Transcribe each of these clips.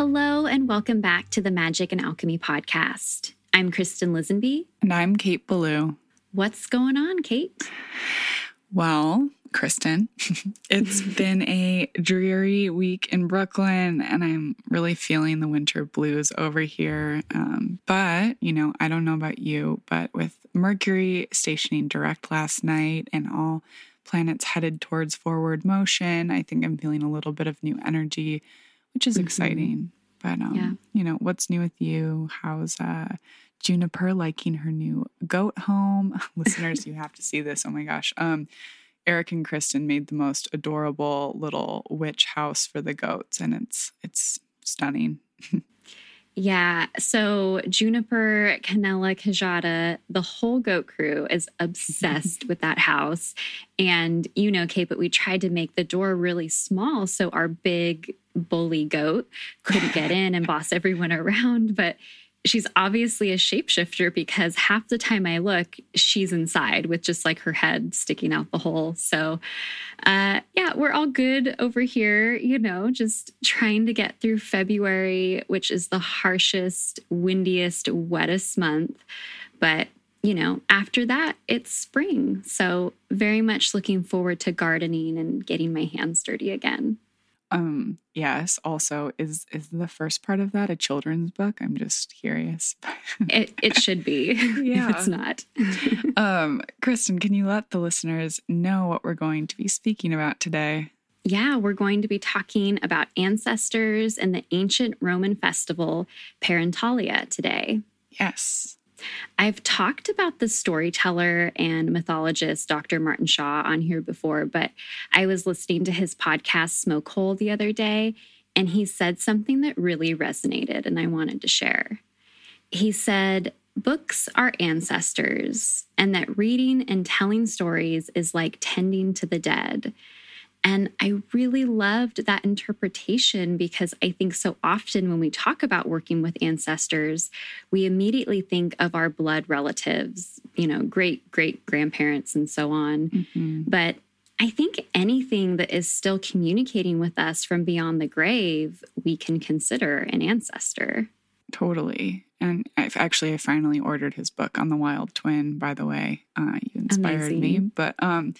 Hello, and welcome back to the Magick and Alchemy podcast. I'm Kristin Lisenby. And I'm Kate Belew. What's going on, Kate? Well, Kristin, it's been a dreary week in Brooklyn, and I'm really feeling the winter blues over here. Um, but, you know, I don't know about you, but with Mercury stationing direct last night and all planets headed towards forward motion, I think I'm feeling a little bit of new energy which is mm-hmm. exciting. But um, yeah. you know, what's new with you? How's uh Juniper liking her new goat home? Listeners, you have to see this. Oh my gosh. Um Eric and Kristin made the most adorable little witch house for the goats and it's it's stunning. Yeah. So Juniper, Canella, Kajada, the whole goat crew is obsessed with that house. And you know, Kate, but we tried to make the door really small so our big bully goat couldn't get in and boss everyone around. But she's obviously a shapeshifter because half the time I look, she's inside with just like her head sticking out the hole. So, uh, yeah, we're all good over here, you know, just trying to get through February, which is the harshest, windiest, wettest month. But you know, after that, it's spring. So, very much looking forward to gardening and getting my hands dirty again. Um, yes, also is is the first part of that a children's book? I'm just curious. it it should be. Yeah. if it's not. um, Kristin, can you let the listeners know what we're going to be speaking about today? Yeah, we're going to be talking about ancestors and the ancient Roman festival Parentalia today. Yes. I've talked about the storyteller and mythologist Dr. Martin Shaw on here before, but I was listening to his podcast Smokehole the other day, and he said something that really resonated and I wanted to share. He said, Books are ancestors, and that reading and telling stories is like tending to the dead. And I really loved that interpretation because I think so often when we talk about working with ancestors, we immediately think of our blood relatives, you know, great great grandparents and so on. Mm-hmm. But I think anything that is still communicating with us from beyond the grave, we can consider an ancestor. Totally. And I've actually I finally ordered his book on the wild twin, by the way. Uh, you inspired Amazing. me. But um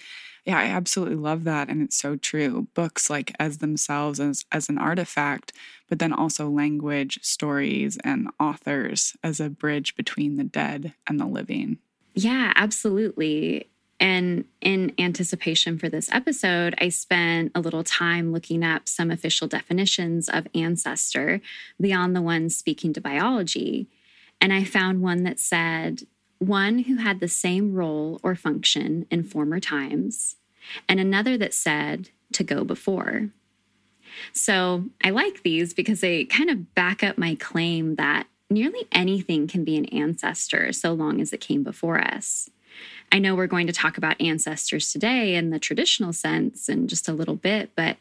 yeah, I absolutely love that. And it's so true. Books like as themselves as as an artifact, but then also language, stories, and authors as a bridge between the dead and the living. Yeah, absolutely. And in anticipation for this episode, I spent a little time looking up some official definitions of ancestor beyond the ones speaking to biology. And I found one that said, one who had the same role or function in former times, and another that said, to go before. So I like these because they kind of back up my claim that nearly anything can be an ancestor so long as it came before us. I know we're going to talk about ancestors today in the traditional sense in just a little bit, but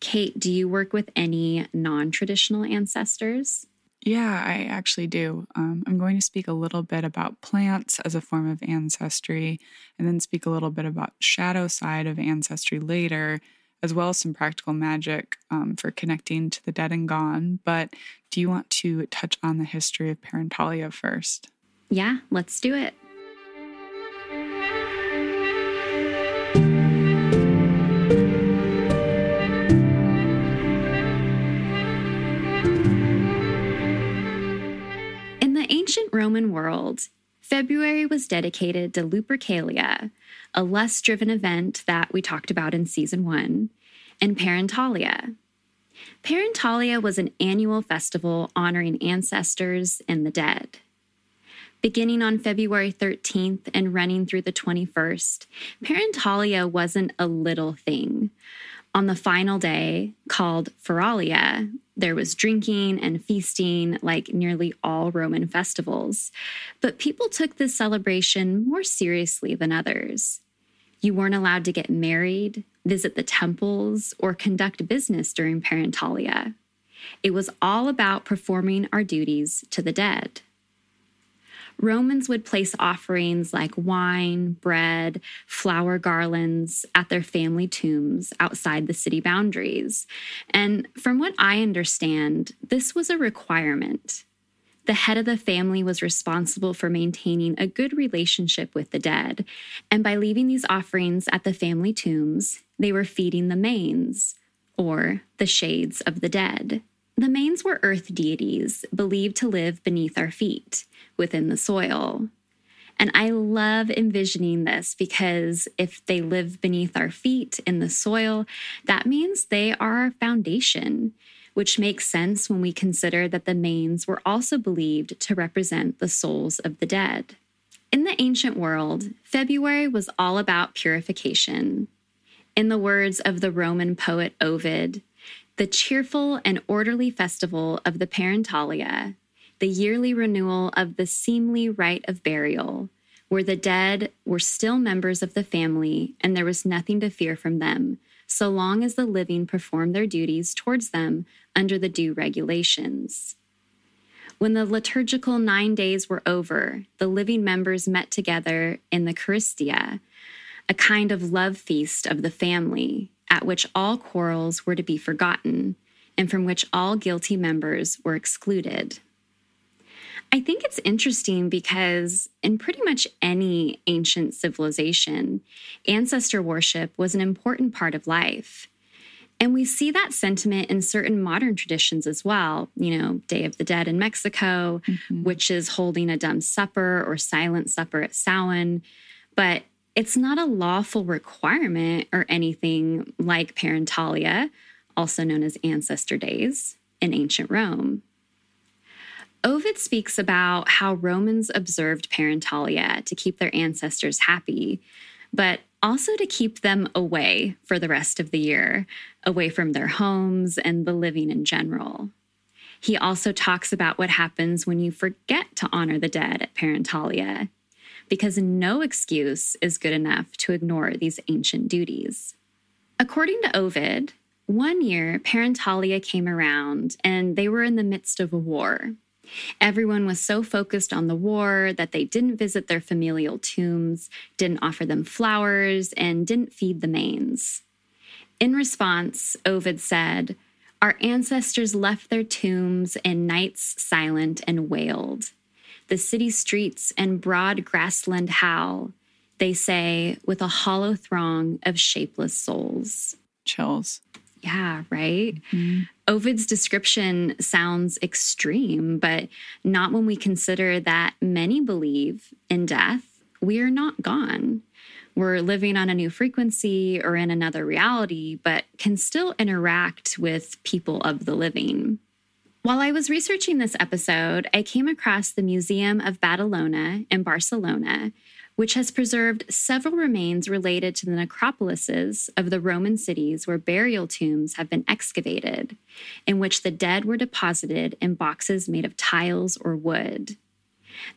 Kate, do you work with any non traditional ancestors? Yeah, I actually do. Um, I'm going to speak a little bit about plants as a form of ancestry, and then speak a little bit about shadow side of ancestry later, as well as some practical magic um, for connecting to the dead and gone. But do you want to touch on the history of Parentalia first? Yeah, let's do it. Ancient Roman world, February was dedicated to Lupercalia, a lust driven event that we talked about in season one, and Parentalia. Parentalia was an annual festival honoring ancestors and the dead. Beginning on February 13th and running through the 21st, Parentalia wasn't a little thing. On the final day, called Feralia, there was drinking and feasting like nearly all Roman festivals. But people took this celebration more seriously than others. You weren't allowed to get married, visit the temples, or conduct business during Parentalia. It was all about performing our duties to the dead. Romans would place offerings like wine, bread, flower garlands at their family tombs outside the city boundaries. And from what I understand, this was a requirement. The head of the family was responsible for maintaining a good relationship with the dead, and by leaving these offerings at the family tombs, they were feeding the manes, or the shades of the dead. The manes were earth deities believed to live beneath our feet, within the soil. And I love envisioning this because if they live beneath our feet in the soil, that means they are our foundation, which makes sense when we consider that the manes were also believed to represent the souls of the dead. In the ancient world, February was all about purification. In the words of the Roman poet Ovid, the cheerful and orderly festival of the Parentalia, the yearly renewal of the seemly rite of burial, where the dead were still members of the family and there was nothing to fear from them, so long as the living performed their duties towards them under the due regulations. When the liturgical nine days were over, the living members met together in the Charistia, a kind of love feast of the family, at which all quarrels were to be forgotten, and from which all guilty members were excluded. I think it's interesting because in pretty much any ancient civilization, ancestor worship was an important part of life. And we see that sentiment in certain modern traditions as well. You know, Day of the Dead in Mexico, mm-hmm. witches holding a dumb supper or silent supper at Samhain. But it's not a lawful requirement or anything like parentalia, also known as ancestor days, in ancient Rome. Ovid speaks about how Romans observed parentalia to keep their ancestors happy, but also to keep them away for the rest of the year, away from their homes and the living in general. He also talks about what happens when you forget to honor the dead at parentalia because no excuse is good enough to ignore these ancient duties. According to Ovid, one year Parentalia came around and they were in the midst of a war. Everyone was so focused on the war that they didn't visit their familial tombs, didn't offer them flowers, and didn't feed the manes. In response, Ovid said, Our ancestors left their tombs in nights silent and wailed the city streets and broad grassland howl, they say, with a hollow throng of shapeless souls. Chills. Yeah, right? Mm-hmm. Ovid's description sounds extreme, but not when we consider that many believe in death, we are not gone. We're living on a new frequency or in another reality, but can still interact with people of the living. While I was researching this episode, I came across the Museum of Badalona in Barcelona, which has preserved several remains related to the necropolises of the Roman cities where burial tombs have been excavated, in which the dead were deposited in boxes made of tiles or wood.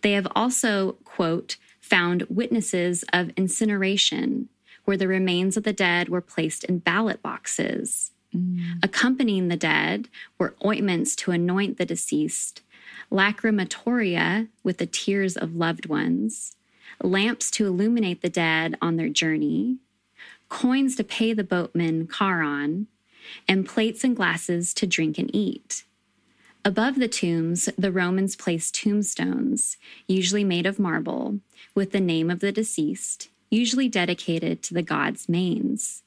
They have also, quote, found witnesses of incineration, where the remains of the dead were placed in ballot boxes. Mm. Accompanying the dead were ointments to anoint the deceased, lacrimatoria with the tears of loved ones, lamps to illuminate the dead on their journey, coins to pay the boatman Charon, and plates and glasses to drink and eat. Above the tombs, the Romans placed tombstones, usually made of marble, with the name of the deceased, usually dedicated to the god's manes.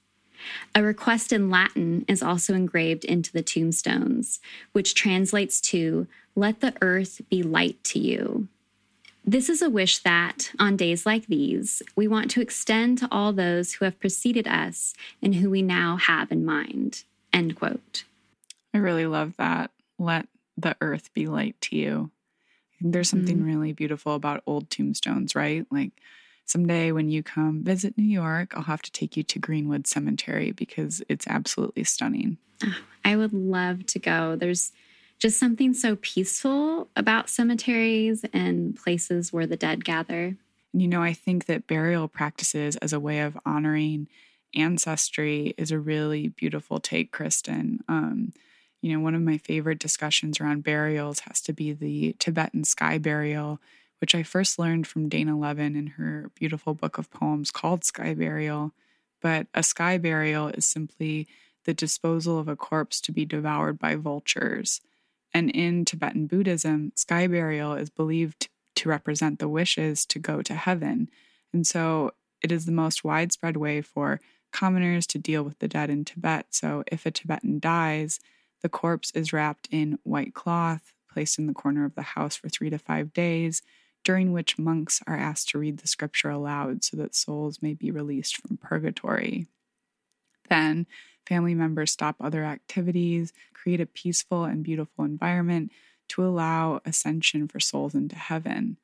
A request in Latin is also engraved into the tombstones, which translates to, Let the earth be light to you. This is a wish that, on days like these, we want to extend to all those who have preceded us and who we now have in mind. End quote. I really love that. Let the earth be light to you. There's something mm-hmm. really beautiful about old tombstones, right? Like someday when you come visit New York, I'll have to take you to Greenwood Cemetery because it's absolutely stunning. Oh, I would love to go. There's just something so peaceful about cemeteries and places where the dead gather. You know, I think that burial practices as a way of honoring ancestry is a really beautiful take, Kristin. Um, you know, one of my favorite discussions around burials has to be the Tibetan sky burial, which I first learned from Dana Levin in her beautiful book of poems called Sky Burial. But a sky burial is simply the disposal of a corpse to be devoured by vultures. And in Tibetan Buddhism, sky burial is believed to represent the wishes to go to heaven. And so it is the most widespread way for commoners to deal with the dead in Tibet. So if a Tibetan dies, the corpse is wrapped in white cloth, placed in the corner of the house for three to five days, during which monks are asked to read the scripture aloud so that souls may be released from purgatory. Then, family members stop other activities, create a peaceful and beautiful environment to allow ascension for souls into heaven.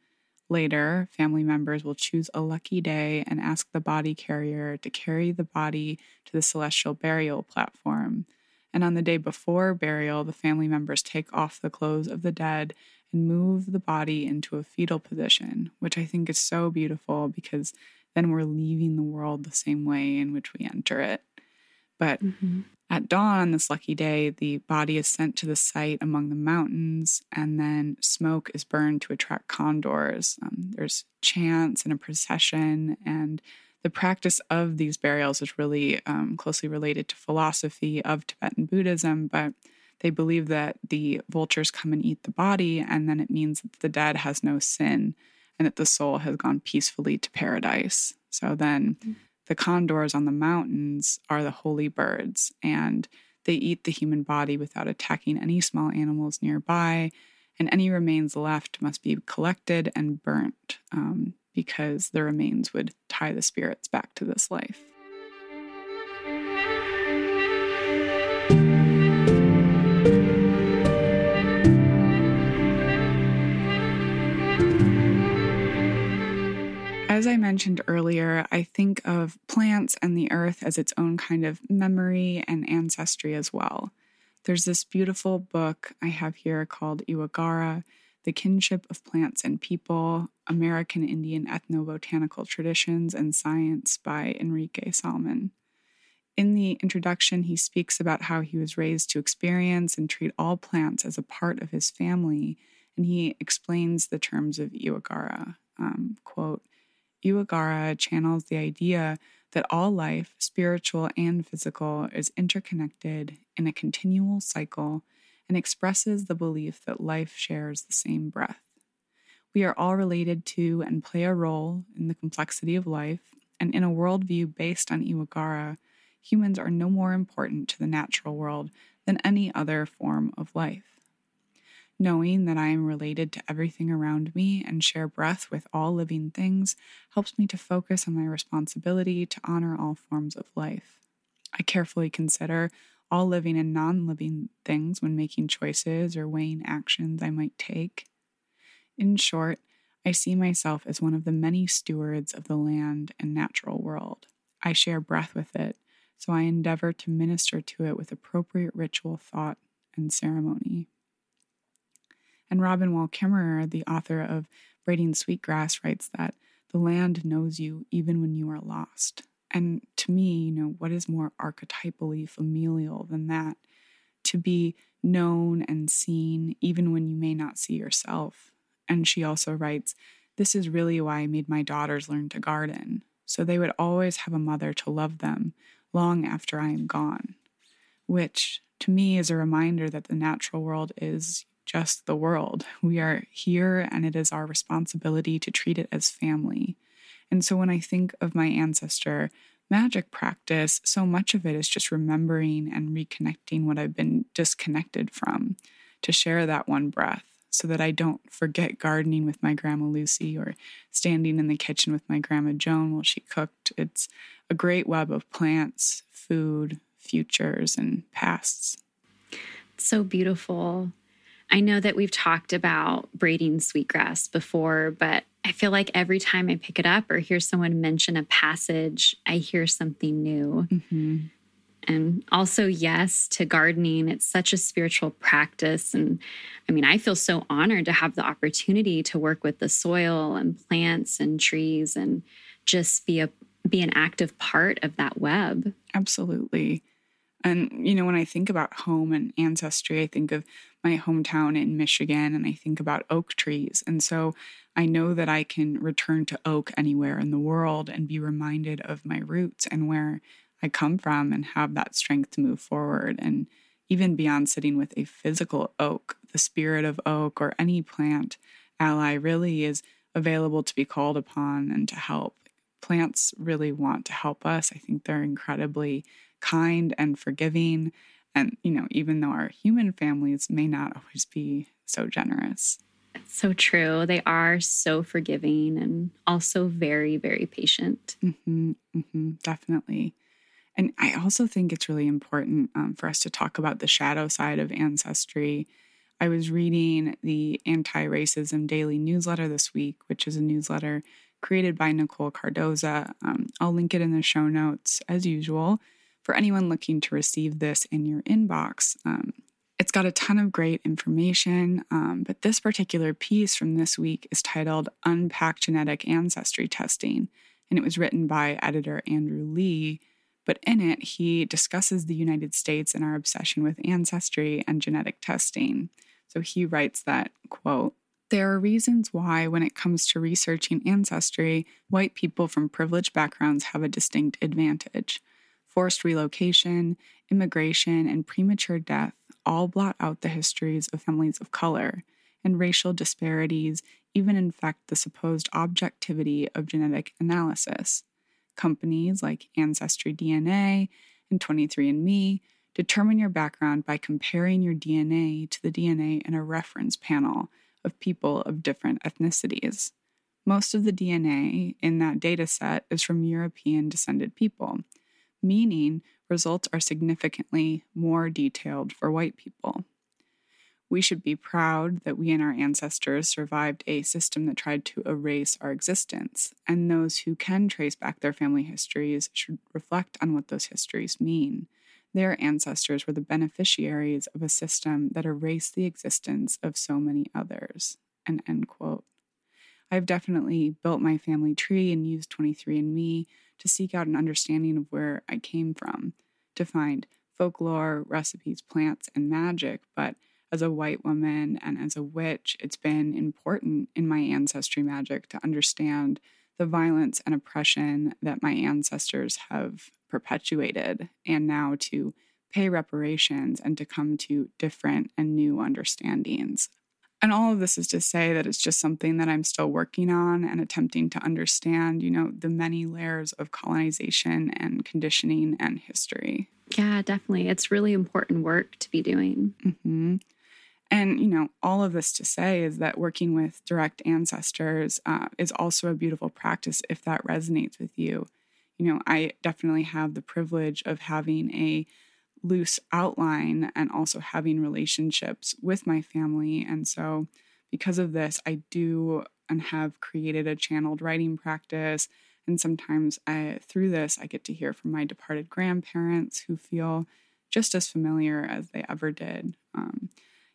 Later, family members will choose a lucky day and ask the body carrier to carry the body to the celestial burial platform. And on the day before burial, the family members take off the clothes of the dead and move the body into a fetal position, which I think is so beautiful because then we're leaving the world the same way in which we enter it. But mm-hmm. At dawn on this lucky day, the body is sent to the site among the mountains, and then smoke is burned to attract condors. Um, there's chants and a procession, and the practice of these burials is really um, closely related to philosophy of Tibetan Buddhism, but they believe that the vultures come and eat the body, and then it means that the dead has no sin and that the soul has gone peacefully to paradise. So then mm-hmm. The condors on the mountains are the holy birds, and they eat the human body without attacking any small animals nearby. And any remains left must be collected and burnt um, because the remains would tie the spirits back to this life. As I mentioned earlier, I think of plants and the earth as its own kind of memory and ancestry as well. There's this beautiful book I have here called Iwigara The Kinship of Plants and People American Indian Ethnobotanical Traditions and Science by Enrique Salmon. In the introduction, he speaks about how he was raised to experience and treat all plants as a part of his family, and he explains the terms of Iwigara. Um, quote, Iwigara channels the idea that all life, spiritual and physical, is interconnected in a continual cycle and expresses the belief that life shares the same breath. We are all related to and play a role in the complexity of life, and in a worldview based on Iwigara, humans are no more important to the natural world than any other form of life. Knowing that I am related to everything around me and share breath with all living things helps me to focus on my responsibility to honor all forms of life. I carefully consider all living and non living things when making choices or weighing actions I might take. In short, I see myself as one of the many stewards of the land and natural world. I share breath with it, so I endeavor to minister to it with appropriate ritual thought and ceremony. And Robin Wall Kimmerer, the author of Braiding Sweetgrass, writes that the land knows you even when you are lost. And to me, you know, what is more archetypally familial than that? To be known and seen even when you may not see yourself. And she also writes, This is really why I made my daughters learn to garden, so they would always have a mother to love them long after I am gone. Which, to me, is a reminder that the natural world is just the world. We are here, and it is our responsibility to treat it as family. And so when I think of my ancestor magic practice, so much of it is just remembering and reconnecting what I've been disconnected from to share that one breath so that I don't forget gardening with my grandma Lucy or standing in the kitchen with my grandma Joan while she cooked. It's a great web of plants, food, futures, and pasts. It's so beautiful. I know that we've talked about braiding sweetgrass before, but I feel like every time I pick it up or hear someone mention a passage, I hear something new. Mm-hmm. And also, yes, to gardening. It's such a spiritual practice. And I mean, I feel so honored to have the opportunity to work with the soil and plants and trees and just be a be an active part of that web. Absolutely. And, you know, when I think about home and ancestry, I think of my hometown in Michigan and I think about oak trees. And so I know that I can return to oak anywhere in the world and be reminded of my roots and where I come from and have that strength to move forward. And even beyond sitting with a physical oak, the spirit of oak or any plant ally really is available to be called upon and to help. Plants really want to help us. I think they're incredibly kind and forgiving. And, you know, even though our human families may not always be so generous. It's so true. They are so forgiving and also very, very patient. Mm-hmm, mm-hmm, definitely. And I also think it's really important um, for us to talk about the shadow side of ancestry. I was reading the Anti Racism Daily newsletter this week, which is a newsletter created by Nicole Cardoza. Um, I'll link it in the show notes as usual for anyone looking to receive this in your inbox. Um, it's got a ton of great information, um, but this particular piece from this week is titled Unpack Genetic Ancestry Testing, and it was written by editor Andrew Lee. But in it, he discusses the United States and our obsession with ancestry and genetic testing. So he writes that, quote, there are reasons why, when it comes to researching ancestry, white people from privileged backgrounds have a distinct advantage. Forced relocation, immigration, and premature death all blot out the histories of families of color, and racial disparities even infect the supposed objectivity of genetic analysis companies like Ancestry DNA and 23andMe determine your background by comparing your DNA to the DNA in a reference panel of people of different ethnicities. Most of the DNA in that data set is from European descended people, meaning results are significantly more detailed for white people. We should be proud that we and our ancestors survived a system that tried to erase our existence, and those who can trace back their family histories should reflect on what those histories mean. Their ancestors were the beneficiaries of a system that erased the existence of so many others. And end quote. I've definitely built my family tree and used 23andMe to seek out an understanding of where I came from, to find folklore, recipes, plants, and magic, but as a white woman and as a witch, it's been important in my ancestry magic to understand the violence and oppression that my ancestors have perpetuated, and now to pay reparations and to come to different and new understandings. And all of this is to say that it's just something that I'm still working on and attempting to understand, you know, the many layers of colonization and conditioning and history. Yeah, definitely. It's really important work to be doing. Mm-hmm. And, you know, all of this to say is that working with direct ancestors uh, is also a beautiful practice if that resonates with you. You know, I definitely have the privilege of having a loose outline and also having relationships with my family. And so, because of this, I do and have created a channeled writing practice. And sometimes I, through this, I get to hear from my departed grandparents who feel just as familiar as they ever did. Um,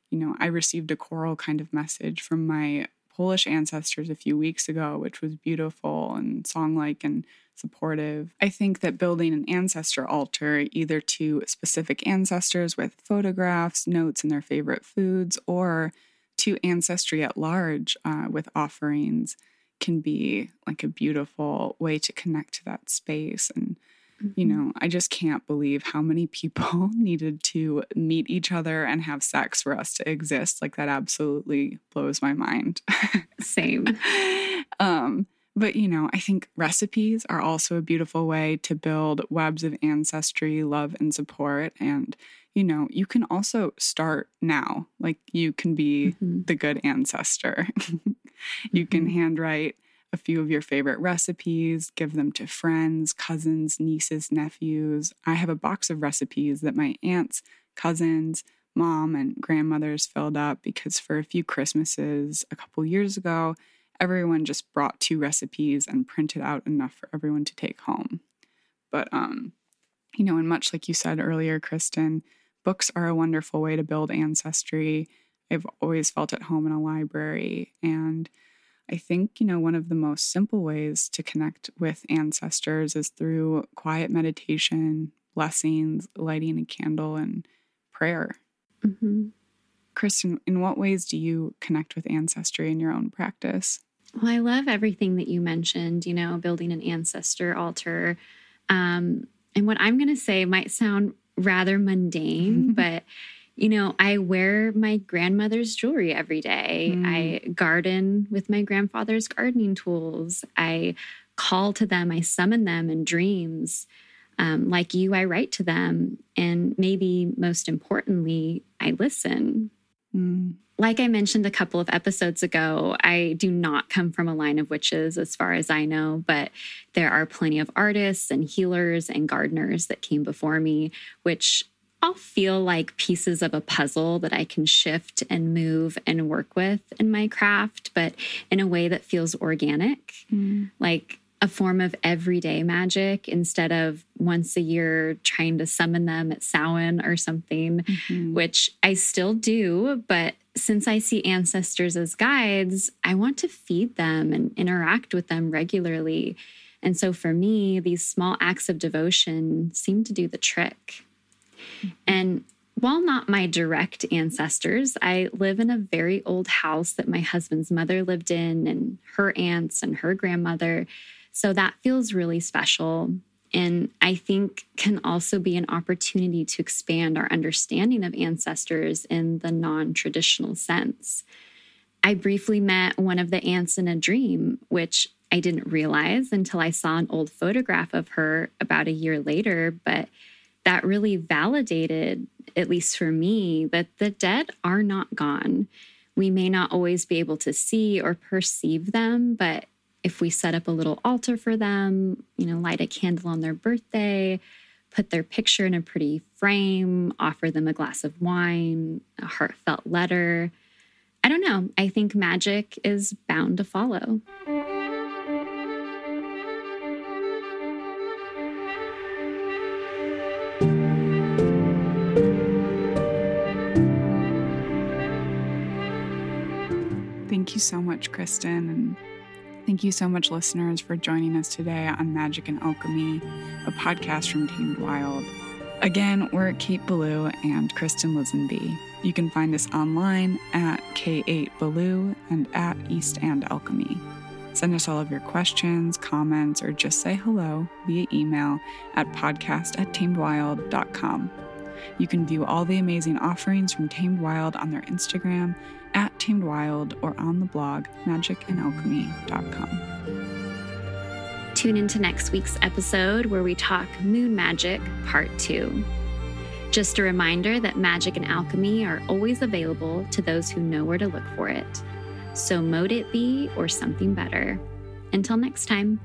you know, I received a choral kind of message from my Polish ancestors a few weeks ago, which was beautiful and song-like and supportive. I think that building an ancestor altar, either to specific ancestors with photographs, notes, and their favorite foods, or to ancestry at large uh, with offerings, can be like a beautiful way to connect to that space and Mm-hmm. You know, I just can't believe how many people needed to meet each other and have sex for us to exist. Like that absolutely blows my mind. Same. um, but you know, I think recipes are also a beautiful way to build webs of ancestry, love, and support. And you know, you can also start now. Like you can be mm-hmm. the good ancestor. you mm-hmm. can handwrite a few of your favorite recipes, give them to friends, cousins, nieces, nephews. I have a box of recipes that my aunts, cousins, mom and grandmothers filled up because for a few Christmases a couple years ago, everyone just brought two recipes and printed out enough for everyone to take home. But um, you know, and much like you said earlier, Kristin, books are a wonderful way to build ancestry. I've always felt at home in a library and I think, you know, one of the most simple ways to connect with ancestors is through quiet meditation, blessings, lighting a candle, and prayer. Mm-hmm. Kristin, in what ways do you connect with ancestry in your own practice? Well, I love everything that you mentioned, you know, building an ancestor altar. Um, and what I'm going to say might sound rather mundane, but you know, I wear my grandmother's jewelry every day. Mm. I garden with my grandfather's gardening tools. I call to them, I summon them in dreams. Um, like you, I write to them. And maybe most importantly, I listen. Mm. Like I mentioned a couple of episodes ago, I do not come from a line of witches as far as I know, but there are plenty of artists and healers and gardeners that came before me, which all feel like pieces of a puzzle that I can shift and move and work with in my craft, but in a way that feels organic, mm. like a form of everyday magic instead of once a year trying to summon them at Samhain or something, mm-hmm. which I still do. But since I see ancestors as guides, I want to feed them and interact with them regularly. And so for me, these small acts of devotion seem to do the trick. And while not my direct ancestors, I live in a very old house that my husband's mother lived in, and her aunts and her grandmother. So that feels really special. And I think can also be an opportunity to expand our understanding of ancestors in the non traditional sense. I briefly met one of the aunts in a dream, which I didn't realize until I saw an old photograph of her about a year later. But that really validated, at least for me, that the dead are not gone. We may not always be able to see or perceive them, but if we set up a little altar for them, you know, light a candle on their birthday, put their picture in a pretty frame, offer them a glass of wine, a heartfelt letter. I don't know. I think magic is bound to follow. You so much, Kristin. And thank you so much, listeners, for joining us today on Magick and Alchemy, a podcast from Tamed Wild. Again, we're at Kate Belew and Kristin Lisenby. You can find us online at K8 Belew and at East and Alchemy. Send us all of your questions, comments, or just say hello via email at podcast at tamedwild.com. You can view all the amazing offerings from Tamed Wild on their Instagram at Tamed Wild or on the blog magicandalchemy.com. Tune into next week's episode where we talk moon magic part two. Just a reminder that magic and alchemy are always available to those who know where to look for it. So, mote it be or something better. Until next time.